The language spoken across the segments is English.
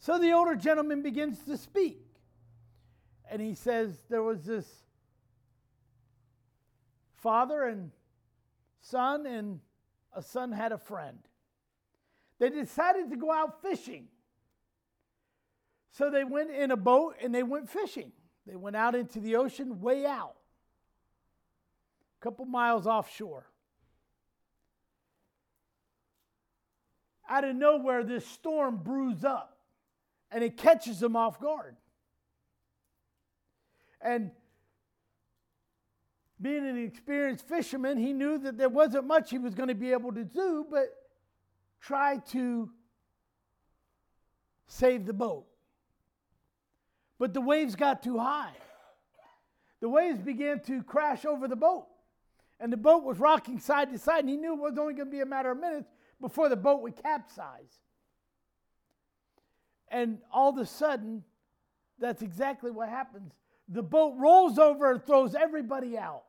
So the older gentleman begins to speak. And he says there was this father and son, and a son had a friend. They decided to go out fishing. So they went in a boat and they went fishing. They went out into the ocean, way out, a couple miles offshore. Out of nowhere, this storm brews up and it catches them off guard. And being an experienced fisherman, he knew that there wasn't much he was going to be able to do but try to save the boat. But the waves got too high. The waves began to crash over the boat. And the boat was rocking side to side, and he knew it was only going to be a matter of minutes before the boat would capsize. And all of a sudden, that's exactly what happens. The boat rolls over and throws everybody out.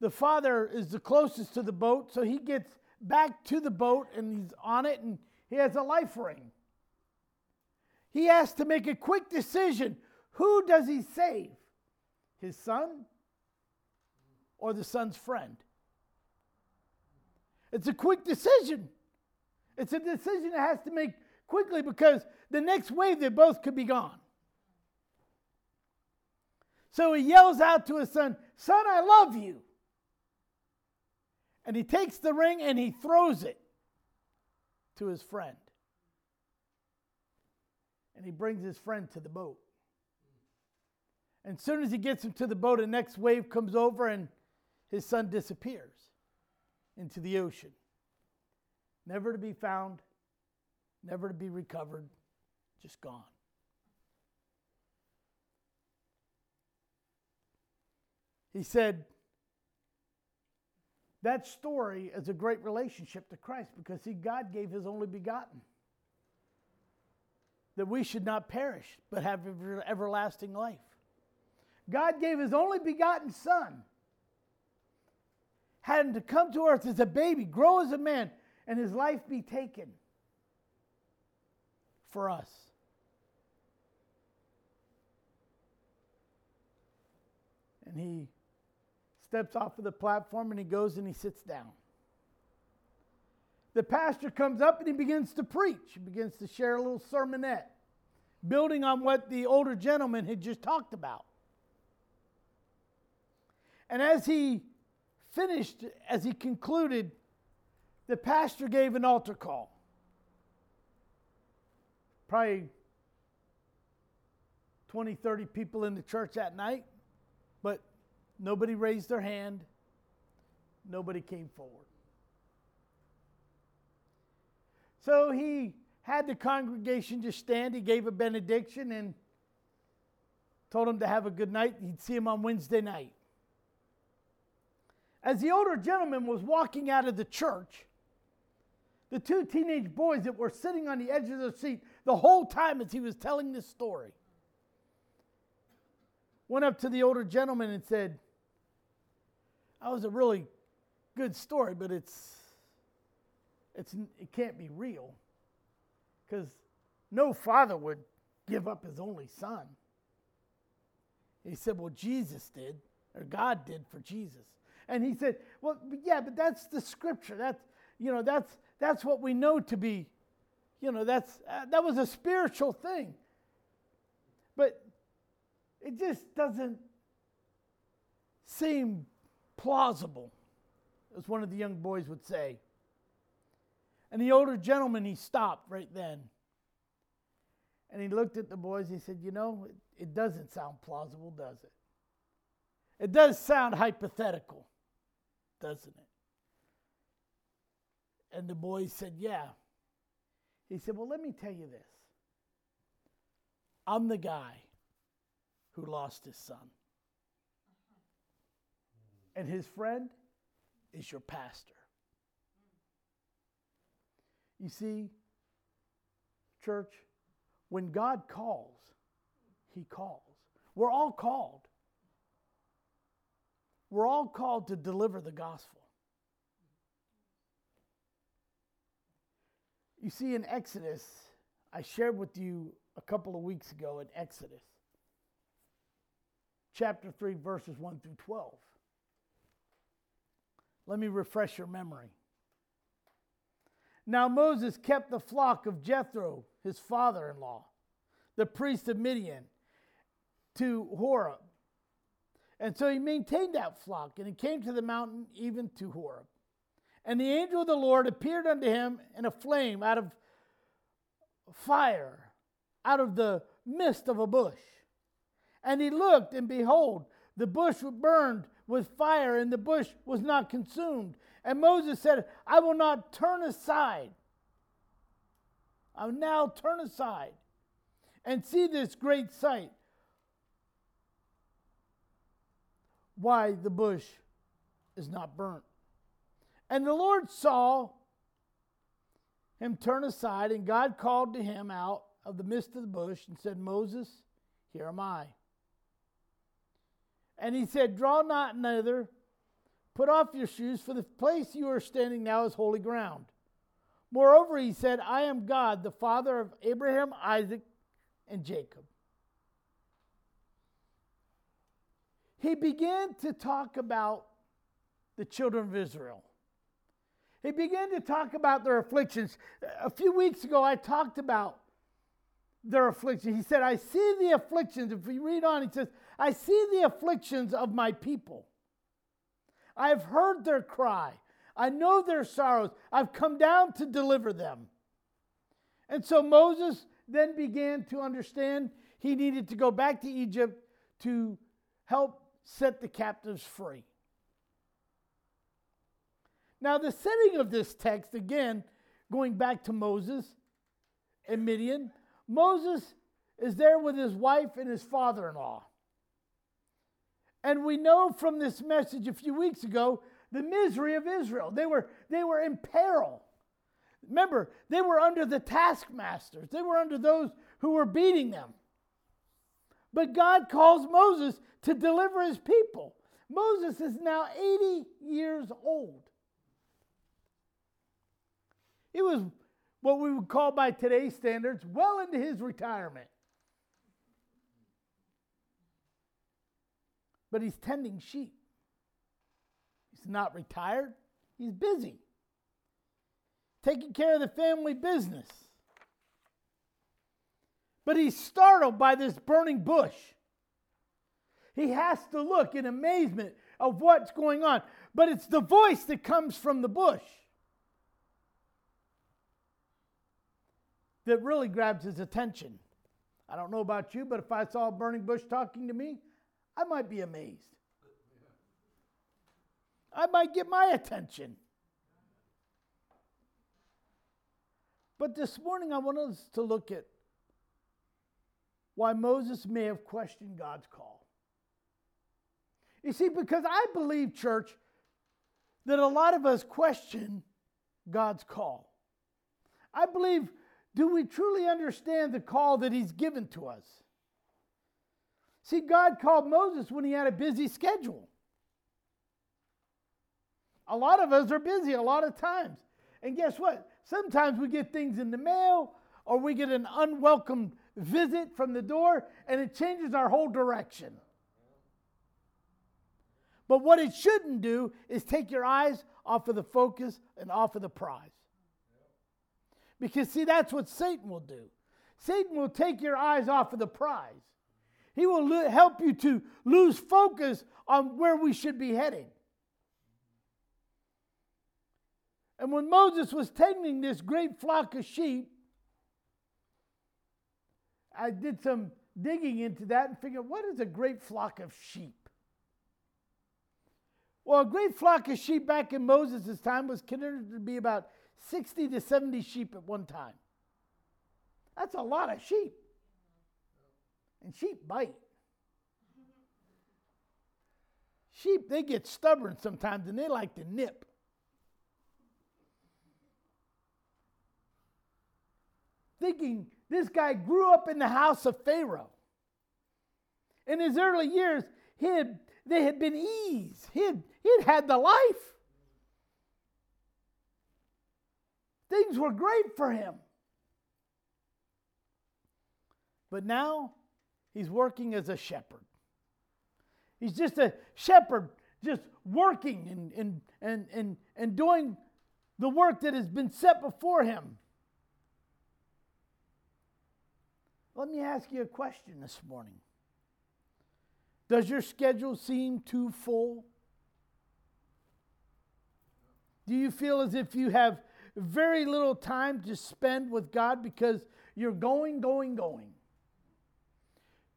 The father is the closest to the boat, so he gets back to the boat and he's on it and he has a life ring. He has to make a quick decision. Who does he save? His son or the son's friend? It's a quick decision. It's a decision that has to make quickly because the next wave they both could be gone. So he yells out to his son, Son, I love you. And he takes the ring and he throws it to his friend. And he brings his friend to the boat. And as soon as he gets him to the boat, the next wave comes over and his son disappears into the ocean. Never to be found, never to be recovered, just gone. He said, that story is a great relationship to Christ because, see, God gave his only begotten that we should not perish but have everlasting life. God gave his only begotten Son, had him to come to earth as a baby, grow as a man, and his life be taken for us. And he steps off of the platform and he goes and he sits down. The pastor comes up and he begins to preach. He begins to share a little sermonette, building on what the older gentleman had just talked about. And as he finished, as he concluded, the pastor gave an altar call. Probably 20, 30 people in the church that night. But nobody raised their hand. Nobody came forward. So he had the congregation just stand. He gave a benediction and told them to have a good night. He'd see them on Wednesday night. As the older gentleman was walking out of the church, the two teenage boys that were sitting on the edge of their seat the whole time as he was telling this story went up to the older gentleman and said, that was a really good story, but it's, it's, it can't be real because no father would give up his only son. He said, Well, Jesus did, or God did for Jesus. And he said, Well, yeah, but that's the scripture. That's, you know, that's, that's what we know to be, you know, that's, uh, that was a spiritual thing. But it just doesn't seem plausible, as one of the young boys would say. And the older gentleman, he stopped right then. And he looked at the boys. He said, You know, it, it doesn't sound plausible, does it? It does sound hypothetical, doesn't it? And the boys said, Yeah. He said, Well, let me tell you this. I'm the guy who lost his son and his friend is your pastor. You see, church, when God calls, he calls. We're all called. We're all called to deliver the gospel. You see, in Exodus, I shared with you a couple of weeks ago in Exodus, chapter 3, verses 1 through 12. Let me refresh your memory. Now Moses kept the flock of Jethro, his father in law, the priest of Midian, to Horeb. And so he maintained that flock, and he came to the mountain even to Horeb. And the angel of the Lord appeared unto him in a flame out of fire, out of the midst of a bush. And he looked, and behold, the bush burned with fire, and the bush was not consumed. And Moses said, I will not turn aside. I will now turn aside and see this great sight. Why the bush is not burnt. And the Lord saw him turn aside, and God called to him out of the midst of the bush and said, Moses, here am I. And he said, Draw not neither, put off your shoes, for the place you are standing now is holy ground. Moreover, he said, I am God, the father of Abraham, Isaac, and Jacob. He began to talk about the children of Israel. He began to talk about their afflictions. A few weeks ago, I talked about their affliction. He said, I see the afflictions. If we read on, he says, I see the afflictions of my people. I have heard their cry. I know their sorrows. I've come down to deliver them. And so Moses then began to understand he needed to go back to Egypt to help set the captives free. Now, the setting of this text, again, going back to Moses and Midian, Moses is there with his wife and his father in law. And we know from this message a few weeks ago the misery of Israel. They were, they were in peril. Remember, they were under the taskmasters, they were under those who were beating them. But God calls Moses to deliver his people. Moses is now 80 years old. He was what we would call by today's standards well into his retirement. But he's tending sheep. He's not retired, he's busy, taking care of the family business. But he's startled by this burning bush. He has to look in amazement of what's going on. But it's the voice that comes from the bush. That really grabs his attention. I don't know about you, but if I saw a burning bush talking to me, I might be amazed. I might get my attention. But this morning, I want us to look at why Moses may have questioned God's call. You see, because I believe, church, that a lot of us question God's call. I believe do we truly understand the call that He's given to us? See, God called Moses when he had a busy schedule. A lot of us are busy a lot of times. And guess what? Sometimes we get things in the mail or we get an unwelcome visit from the door and it changes our whole direction. But what it shouldn't do is take your eyes off of the focus and off of the prize. Because, see, that's what Satan will do. Satan will take your eyes off of the prize. He will lo- help you to lose focus on where we should be heading. And when Moses was tending this great flock of sheep, I did some digging into that and figured, what is a great flock of sheep? Well, a great flock of sheep back in Moses' time was considered to be about 60 to 70 sheep at one time. That's a lot of sheep. And sheep bite. Sheep, they get stubborn sometimes and they like to nip. Thinking this guy grew up in the house of Pharaoh. In his early years, he had, they had been ease. He had, he had had the life. Things were great for him. But now he's working as a shepherd. He's just a shepherd, just working and, and, and, and, and doing the work that has been set before him. Let me ask you a question this morning. Does your schedule seem too full? Do you feel as if you have very little time to spend with God because you're going, going, going?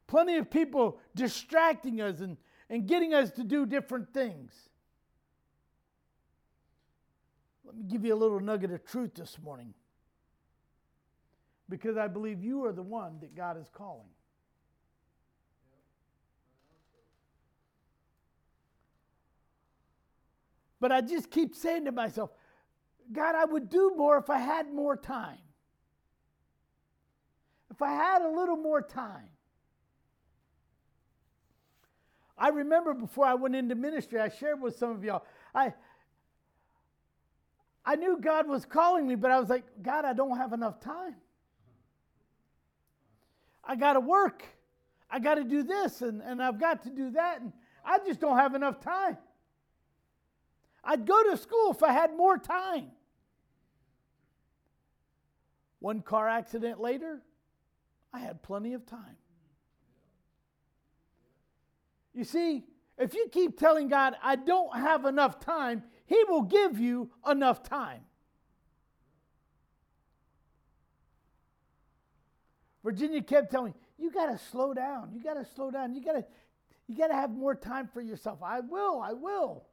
Plenty of people distracting us and, and getting us to do different things. Let me give you a little nugget of truth this morning because I believe you are the one that God is calling. But I just keep saying to myself, God, I would do more if I had more time. If I had a little more time. I remember before I went into ministry, I shared with some of y'all, I, I knew God was calling me, but I was like, God, I don't have enough time. I got to work. I got to do this, and, and I've got to do that, and I just don't have enough time. I'd go to school if I had more time. One car accident later, I had plenty of time. You see, if you keep telling God, I don't have enough time, He will give you enough time. Virginia kept telling me, you got to slow down. You got to slow down. You got to you got to have more time for yourself. I will. I will.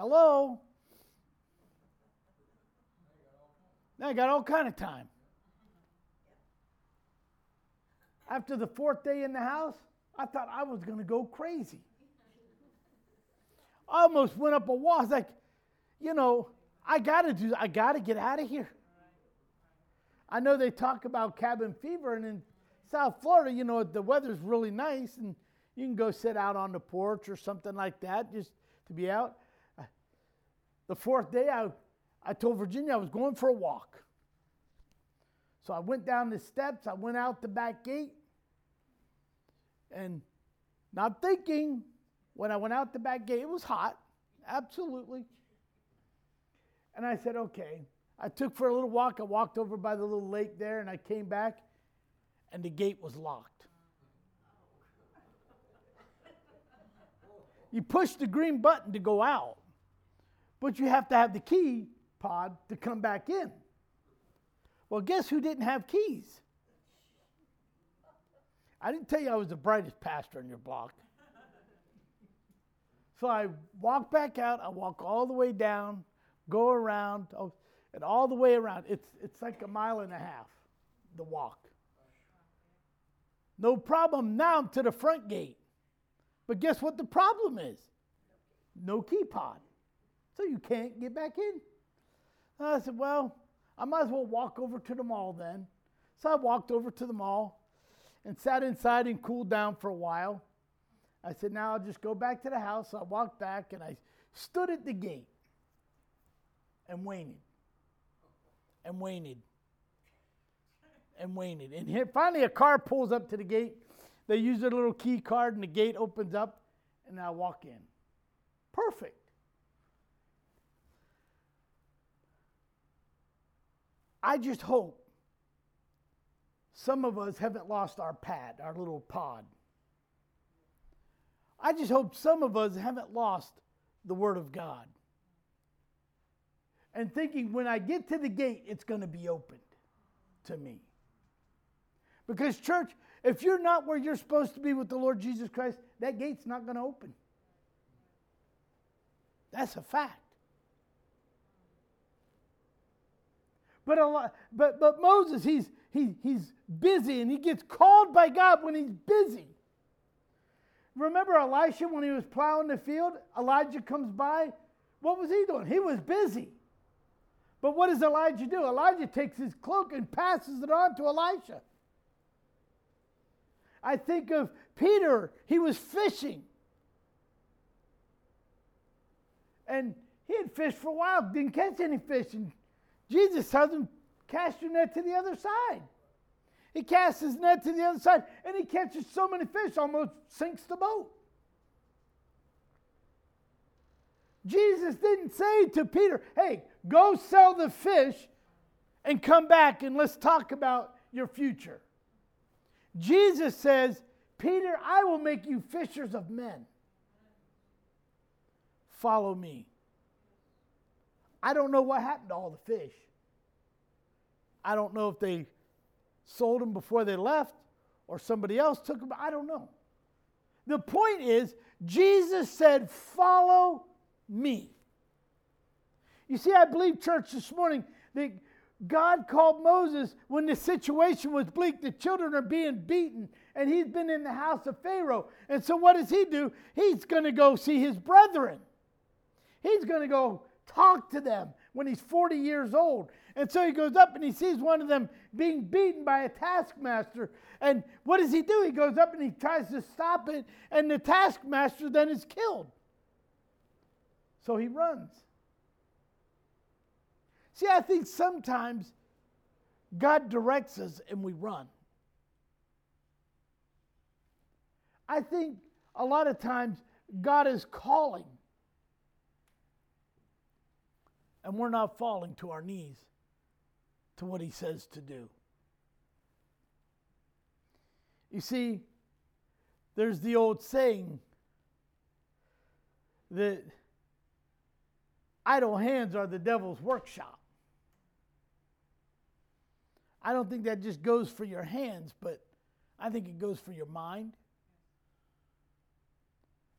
Hello? Now I got all kind of time. After the fourth day in the house, I thought I was going to go crazy. I almost went up a wall. I was like, you know, I got to do, I got to get out of here. I know they talk about cabin fever, and in South Florida, you know, the weather's really nice, and you can go sit out on the porch or something like that just to be out. The fourth day, I, I told Virginia I was going for a walk. So I went down the steps, I went out the back gate, and not thinking, when I went out the back gate, it was hot, absolutely. And I said, okay. I took for a little walk. I walked over by the little lake there, and I came back, and the gate was locked. You push the green button to go out but you have to have the key pod to come back in. Well, guess who didn't have keys? I didn't tell you I was the brightest pastor in your block. So I walk back out, I walk all the way down, go around, oh, and all the way around. It's, it's like a mile and a half, the walk. No problem. Now I'm to the front gate. But guess what the problem is? No key pod so you can't get back in. And I said, Well, I might as well walk over to the mall then. So I walked over to the mall and sat inside and cooled down for a while. I said, Now I'll just go back to the house. So I walked back and I stood at the gate and waited and waited and waited. And here, finally, a car pulls up to the gate. They use their little key card and the gate opens up and I walk in. Perfect. I just hope some of us haven't lost our pad, our little pod. I just hope some of us haven't lost the Word of God. And thinking when I get to the gate, it's going to be opened to me. Because, church, if you're not where you're supposed to be with the Lord Jesus Christ, that gate's not going to open. That's a fact. But, a lot, but, but Moses, he's, he, he's busy and he gets called by God when he's busy. Remember Elisha when he was plowing the field? Elijah comes by. What was he doing? He was busy. But what does Elijah do? Elijah takes his cloak and passes it on to Elisha. I think of Peter. He was fishing. And he had fished for a while, didn't catch any fish. And Jesus tells him, cast your net to the other side. He casts his net to the other side and he catches so many fish, almost sinks the boat. Jesus didn't say to Peter, hey, go sell the fish and come back and let's talk about your future. Jesus says, Peter, I will make you fishers of men. Follow me. I don't know what happened to all the fish. I don't know if they sold them before they left or somebody else took them. I don't know. The point is, Jesus said, Follow me. You see, I believe, church, this morning that God called Moses when the situation was bleak. The children are being beaten, and he's been in the house of Pharaoh. And so, what does he do? He's going to go see his brethren. He's going to go talk to them when he's 40 years old. And so he goes up and he sees one of them being beaten by a taskmaster. And what does he do? He goes up and he tries to stop it, and the taskmaster then is killed. So he runs. See, I think sometimes God directs us and we run. I think a lot of times God is calling and we're not falling to our knees to what he says to do. You see, there's the old saying that idle hands are the devil's workshop. I don't think that just goes for your hands, but I think it goes for your mind.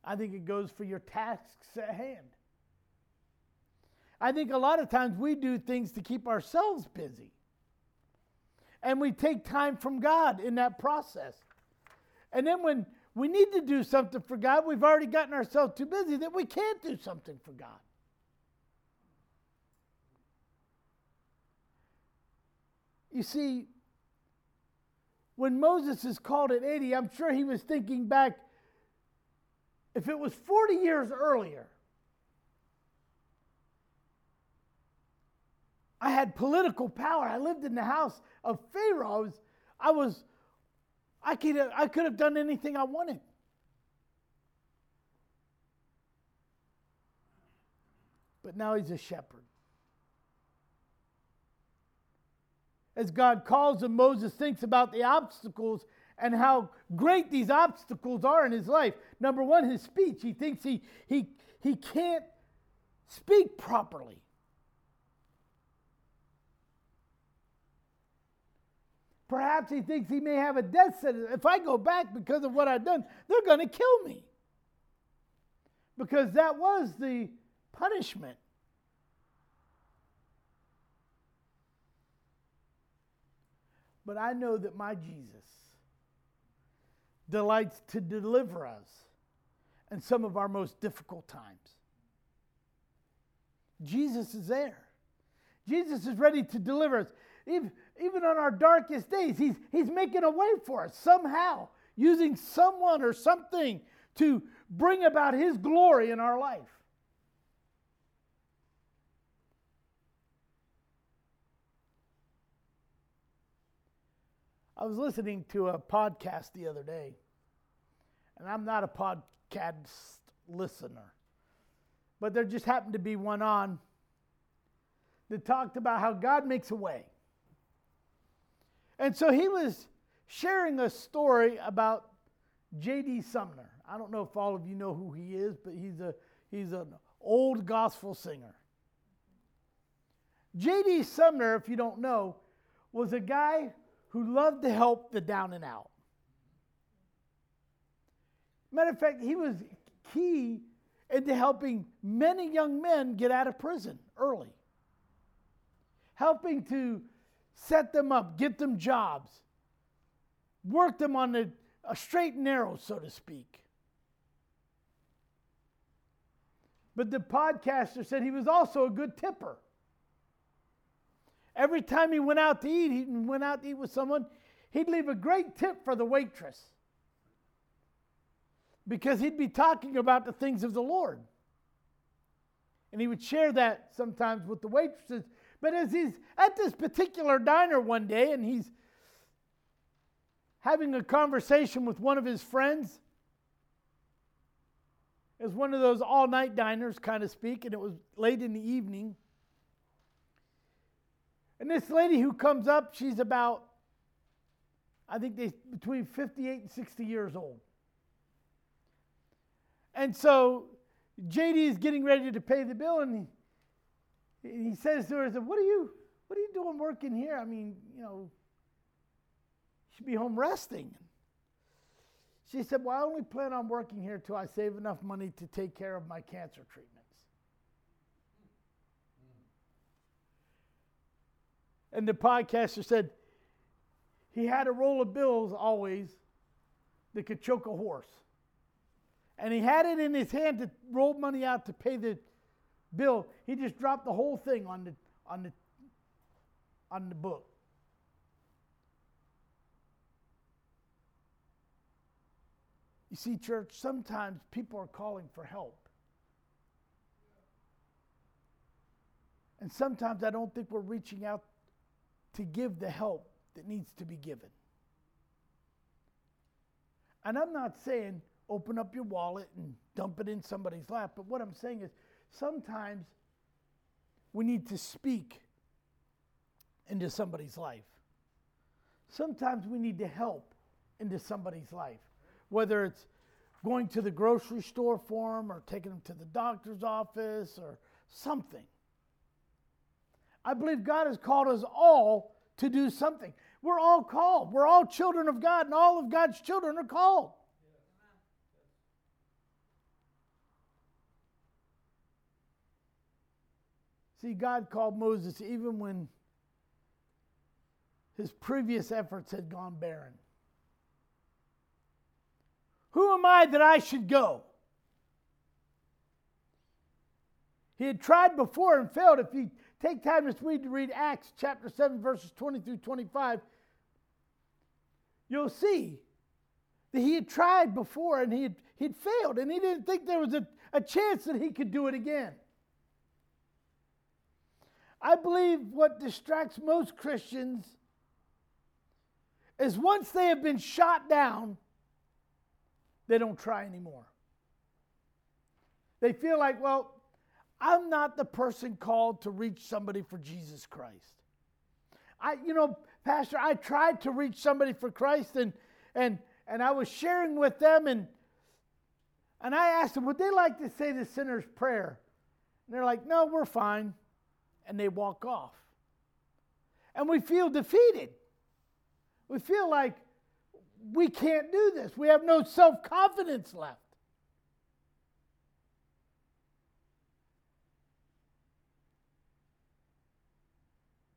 I think it goes for your tasks at hand. I think a lot of times we do things to keep ourselves busy. And we take time from God in that process. And then when we need to do something for God, we've already gotten ourselves too busy that we can't do something for God. You see, when Moses is called at 80, I'm sure he was thinking back if it was 40 years earlier, I had political power. I lived in the house of Pharaoh. I was, I was, I could, I could have done anything I wanted. But now he's a shepherd. as God calls him, Moses thinks about the obstacles and how great these obstacles are in his life. Number one, his speech. He thinks he, he, he can't speak properly. Perhaps he thinks he may have a death sentence. If I go back because of what I've done, they're going to kill me. Because that was the punishment But I know that my Jesus delights to deliver us in some of our most difficult times. Jesus is there. Jesus is ready to deliver us. Even on our darkest days, he's, he's making a way for us somehow, using someone or something to bring about His glory in our life. I was listening to a podcast the other day, and I'm not a podcast listener, but there just happened to be one on that talked about how God makes a way. And so he was sharing a story about J.D. Sumner. I don't know if all of you know who he is, but he's a he's an old gospel singer. J.D. Sumner, if you don't know, was a guy who loved to help the down and out. Matter of fact, he was key into helping many young men get out of prison early, helping to set them up, get them jobs, work them on a, a straight and narrow, so to speak. But the podcaster said he was also a good tipper. Every time he went out to eat, he went out to eat with someone, he'd leave a great tip for the waitress because he'd be talking about the things of the Lord. And he would share that sometimes with the waitresses But as he's at this particular diner one day and he's having a conversation with one of his friends, it was one of those all night diners, kind of speak, and it was late in the evening. And this lady who comes up, she's about, I think they between 58 and 60 years old. And so JD is getting ready to pay the bill, and he, says to her, "What are you, what are you doing working here? I mean, you know, you should be home resting." She said, "Well, I only plan on working here till I save enough money to take care of my cancer treatment." And the podcaster said he had a roll of bills always that could choke a horse. And he had it in his hand to roll money out to pay the bill. He just dropped the whole thing on the on the on the book. You see, church, sometimes people are calling for help. And sometimes I don't think we're reaching out to give the help that needs to be given. And I'm not saying open up your wallet and dump it in somebody's lap, but what I'm saying is sometimes we need to speak into somebody's life. Sometimes we need to help into somebody's life, whether it's going to the grocery store for them or taking them to the doctor's office or something. I believe God has called us all to do something. We're all called. We're all children of God, and all of God's children are called. See, God called Moses even when his previous efforts had gone barren. Who am I that I should go? He had tried before and failed. If you take time this week to read Acts chapter 7, verses 20 through 25, you'll see that he had tried before and he had, he'd failed, and he didn't think there was a, a chance that he could do it again. I believe what distracts most Christians is once they have been shot down, they don't try anymore. They feel like, well, I'm not the person called to reach somebody for Jesus Christ. I, you know, Pastor, I tried to reach somebody for Christ and and and I was sharing with them and and I asked them, would they like to say the sinner's prayer? And they're like, no, we're fine. And they walk off. And we feel defeated. We feel like we can't do this. We have no self confidence left.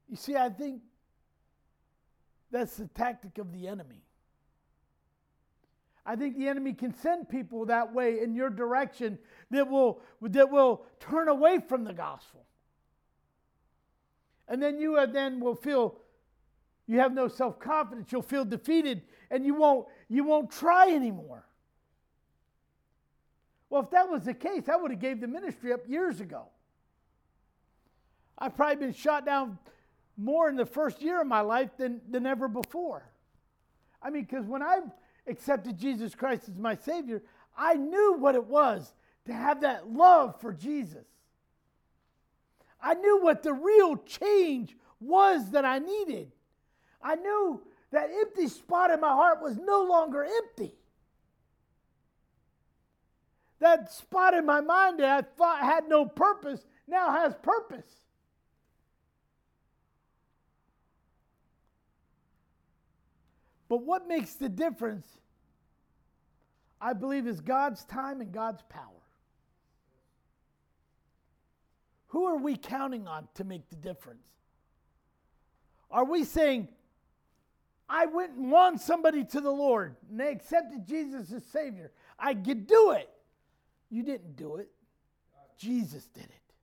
You see, I think that's the tactic of the enemy. I think the enemy can send people that way in your direction that will, that will turn away from the gospel. And then you then will feel you have no self-confidence. You'll feel defeated and you won't, you won't try anymore. Well, if that was the case, I would have gave the ministry up years ago. I've probably been shot down more in the first year of my life than, than ever before. I mean, because when I accepted Jesus Christ as my Savior, I knew what it was to have that love for Jesus. I knew what the real change was that I needed. I knew that empty spot in my heart was no longer empty. That spot in my mind that I thought had no purpose now has purpose. But what makes the difference, I believe, is God's time and God's power. Who are we counting on to make the difference? Are we saying, I went and won somebody to the Lord and they accepted Jesus as Savior? I could do it. You didn't do it, Jesus did it.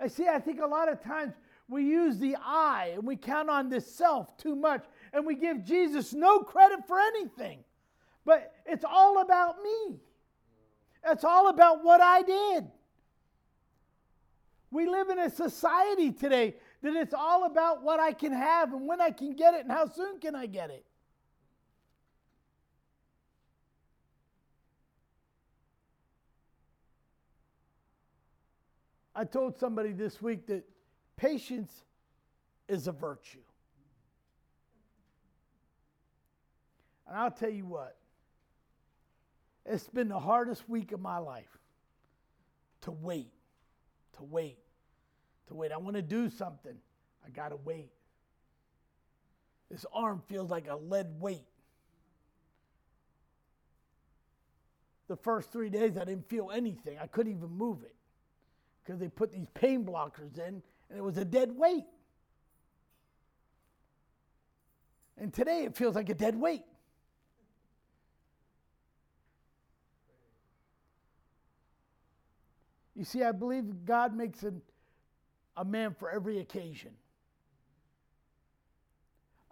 I see, I think a lot of times we use the I and we count on this self too much and we give Jesus no credit for anything. But it's all about me. It's all about what I did. We live in a society today that it's all about what I can have and when I can get it and how soon can I get it. I told somebody this week that patience is a virtue. And I'll tell you what, it's been the hardest week of my life to wait, to wait, to wait. I want to do something. I got to wait. This arm feels like a lead weight. The first three days, I didn't feel anything. I couldn't even move it because they put these pain blockers in and it was a dead weight. And today it feels like a dead weight. You see, I believe God makes a, a man for every occasion.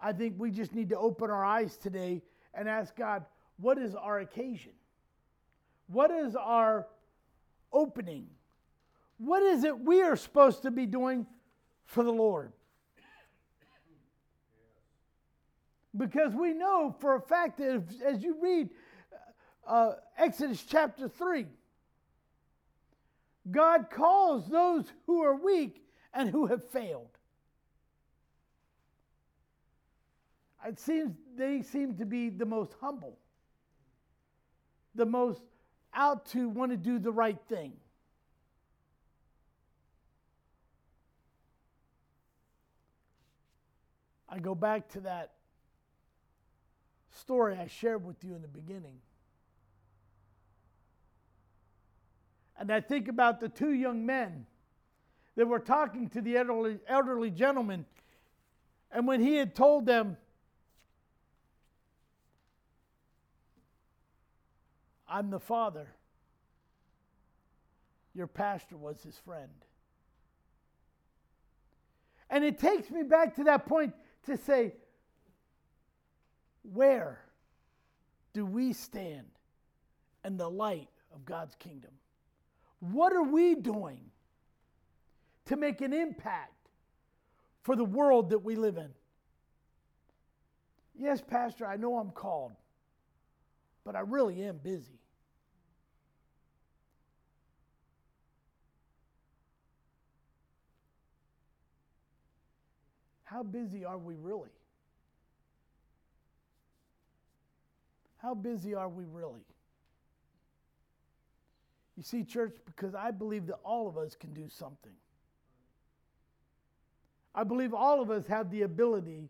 I think we just need to open our eyes today and ask God, what is our occasion? What is our opening? What is it we are supposed to be doing for the Lord? Because we know for a fact that if, as you read uh, Exodus chapter 3, God calls those who are weak and who have failed. It seems they seem to be the most humble, the most out to want to do the right thing. I go back to that story I shared with you in the beginning. And I think about the two young men that were talking to the elderly, elderly gentleman. And when he had told them, I'm the father, your pastor was his friend. And it takes me back to that point to say, where do we stand in the light of God's kingdom? What are we doing to make an impact for the world that we live in? Yes, Pastor, I know I'm called, but I really am busy. How busy are we really? How busy are we really? You see, church, because I believe that all of us can do something. I believe all of us have the ability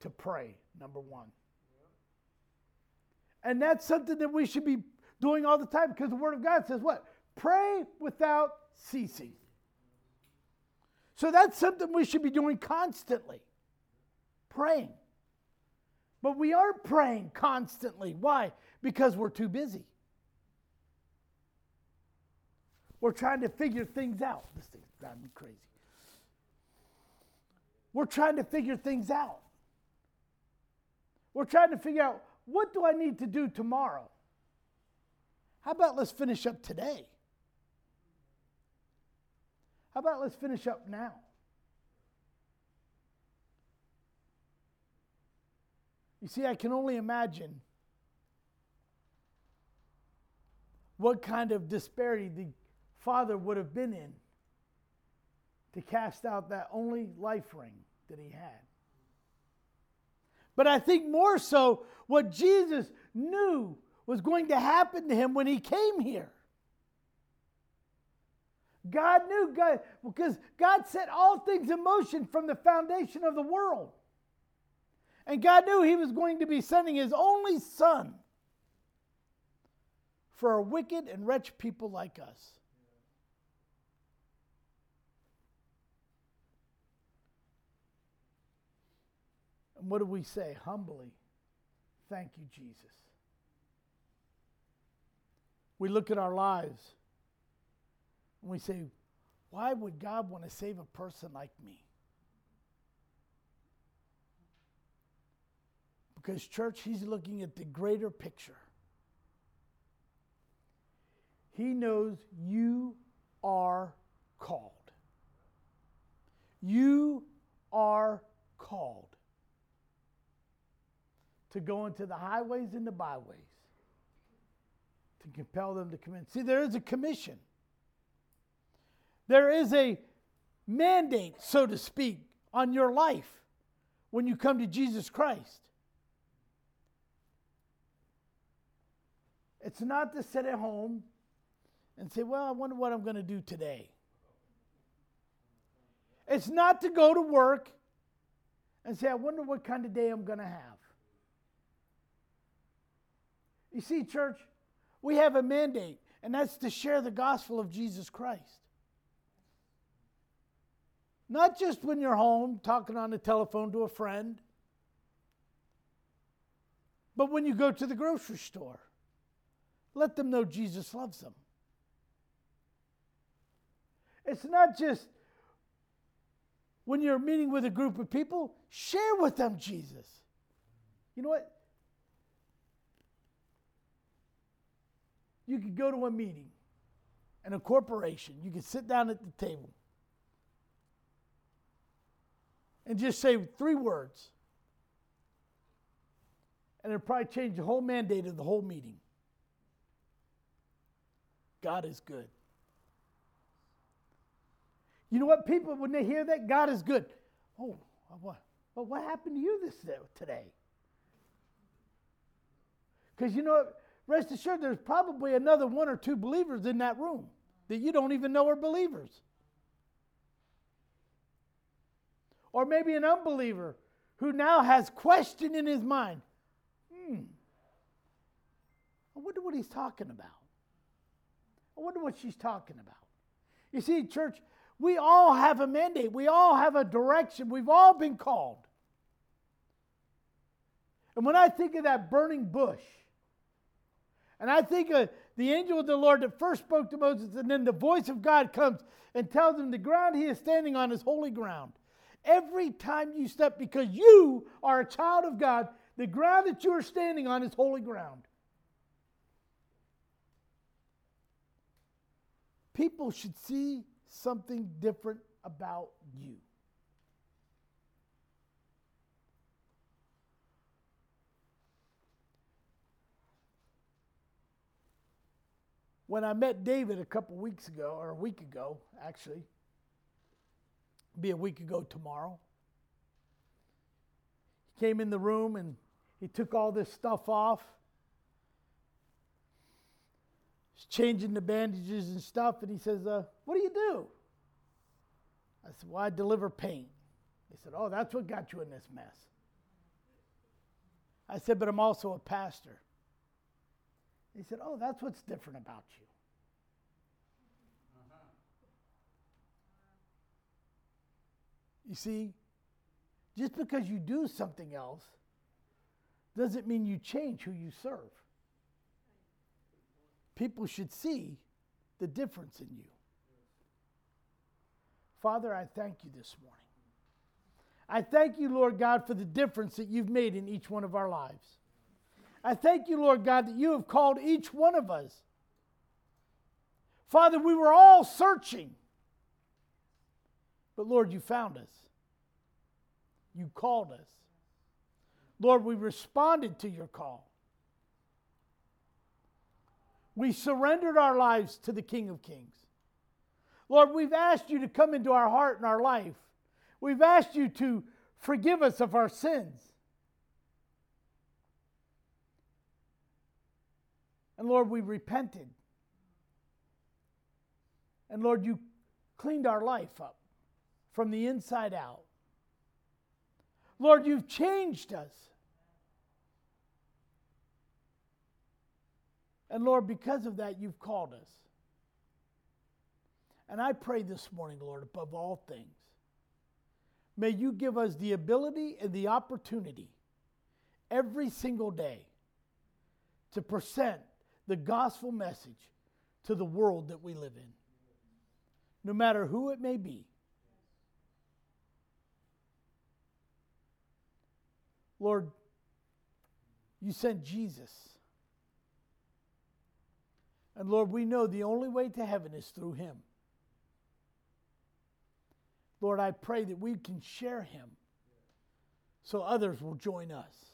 to pray, number one. And that's something that we should be doing all the time because the Word of God says what? Pray without ceasing. So that's something we should be doing constantly praying. But we aren't praying constantly. Why? Because we're too busy. We're trying to figure things out. This thing's driving me crazy. We're trying to figure things out. We're trying to figure out what do I need to do tomorrow? How about let's finish up today? How about let's finish up now? You see, I can only imagine what kind of disparity the father would have been in to cast out that only life ring that he had. But I think more so what Jesus knew was going to happen to him when he came here. God knew God because God set all things in motion from the foundation of the world. And God knew he was going to be sending his only son for a wicked and wretched people like us. And what do we say? Humbly, thank you, Jesus. We look at our lives and we say, why would God want to save a person like me? Because, church, He's looking at the greater picture. He knows you are called. You are called to go into the highways and the byways to compel them to come in. See, there is a commission, there is a mandate, so to speak, on your life when you come to Jesus Christ. It's not to sit at home and say, Well, I wonder what I'm going to do today. It's not to go to work and say, I wonder what kind of day I'm going to have. You see, church, we have a mandate, and that's to share the gospel of Jesus Christ. Not just when you're home talking on the telephone to a friend, but when you go to the grocery store. Let them know Jesus loves them. It's not just when you're meeting with a group of people, share with them Jesus. You know what? You could go to a meeting and a corporation, you could sit down at the table and just say three words. And it'll probably change the whole mandate of the whole meeting. God is good. You know what? People, when they hear that, God is good. Oh, what, well, what happened to you this today? Because you know what? Rest assured, there's probably another one or two believers in that room that you don't even know are believers. Or maybe an unbeliever who now has question in his mind. Hmm. I wonder what he's talking about. I wonder what she's talking about. You see, church, we all have a mandate, we all have a direction, we've all been called. And when I think of that burning bush, and I think of the angel of the Lord that first spoke to Moses, and then the voice of God comes and tells him the ground he is standing on is holy ground. Every time you step, because you are a child of God, the ground that you are standing on is holy ground. People should see something different about you. When I met David a couple weeks ago, or a week ago, actually, be a week ago tomorrow. He came in the room and he took all this stuff off. He's changing the bandages and stuff, and he says, uh, What do you do? I said, Well, I deliver pain. He said, Oh, that's what got you in this mess. I said, But I'm also a pastor. He said, Oh, that's what's different about you. Uh-huh. You see, just because you do something else doesn't mean you change who you serve. People should see the difference in you. Father, I thank you this morning. I thank you, Lord God, for the difference that you've made in each one of our lives. I thank you, Lord God, that you have called each one of us. Father, we were all searching, but Lord, you found us. You called us. Lord, we responded to your call. We surrendered our lives to the King of Kings. Lord, we've asked you to come into our heart and our life. We've asked you to forgive us of our sins. And Lord, we repented. And Lord, you cleaned our life up from the inside out. Lord, you've changed us. And Lord, because of that, you've called us. And I pray this morning, Lord, above all things, may you give us the ability and the opportunity every single day to present the gospel message to the world that we live in, no matter who it may be. Lord, you sent Jesus. And Lord, we know the only way to heaven is through him. Lord, I pray that we can share him so others will join us.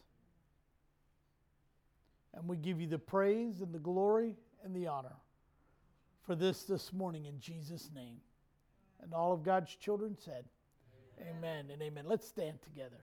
And we give you the praise and the glory and the honor for this this morning in Jesus' name. And all of God's children said, Amen, amen and amen. Let's stand together.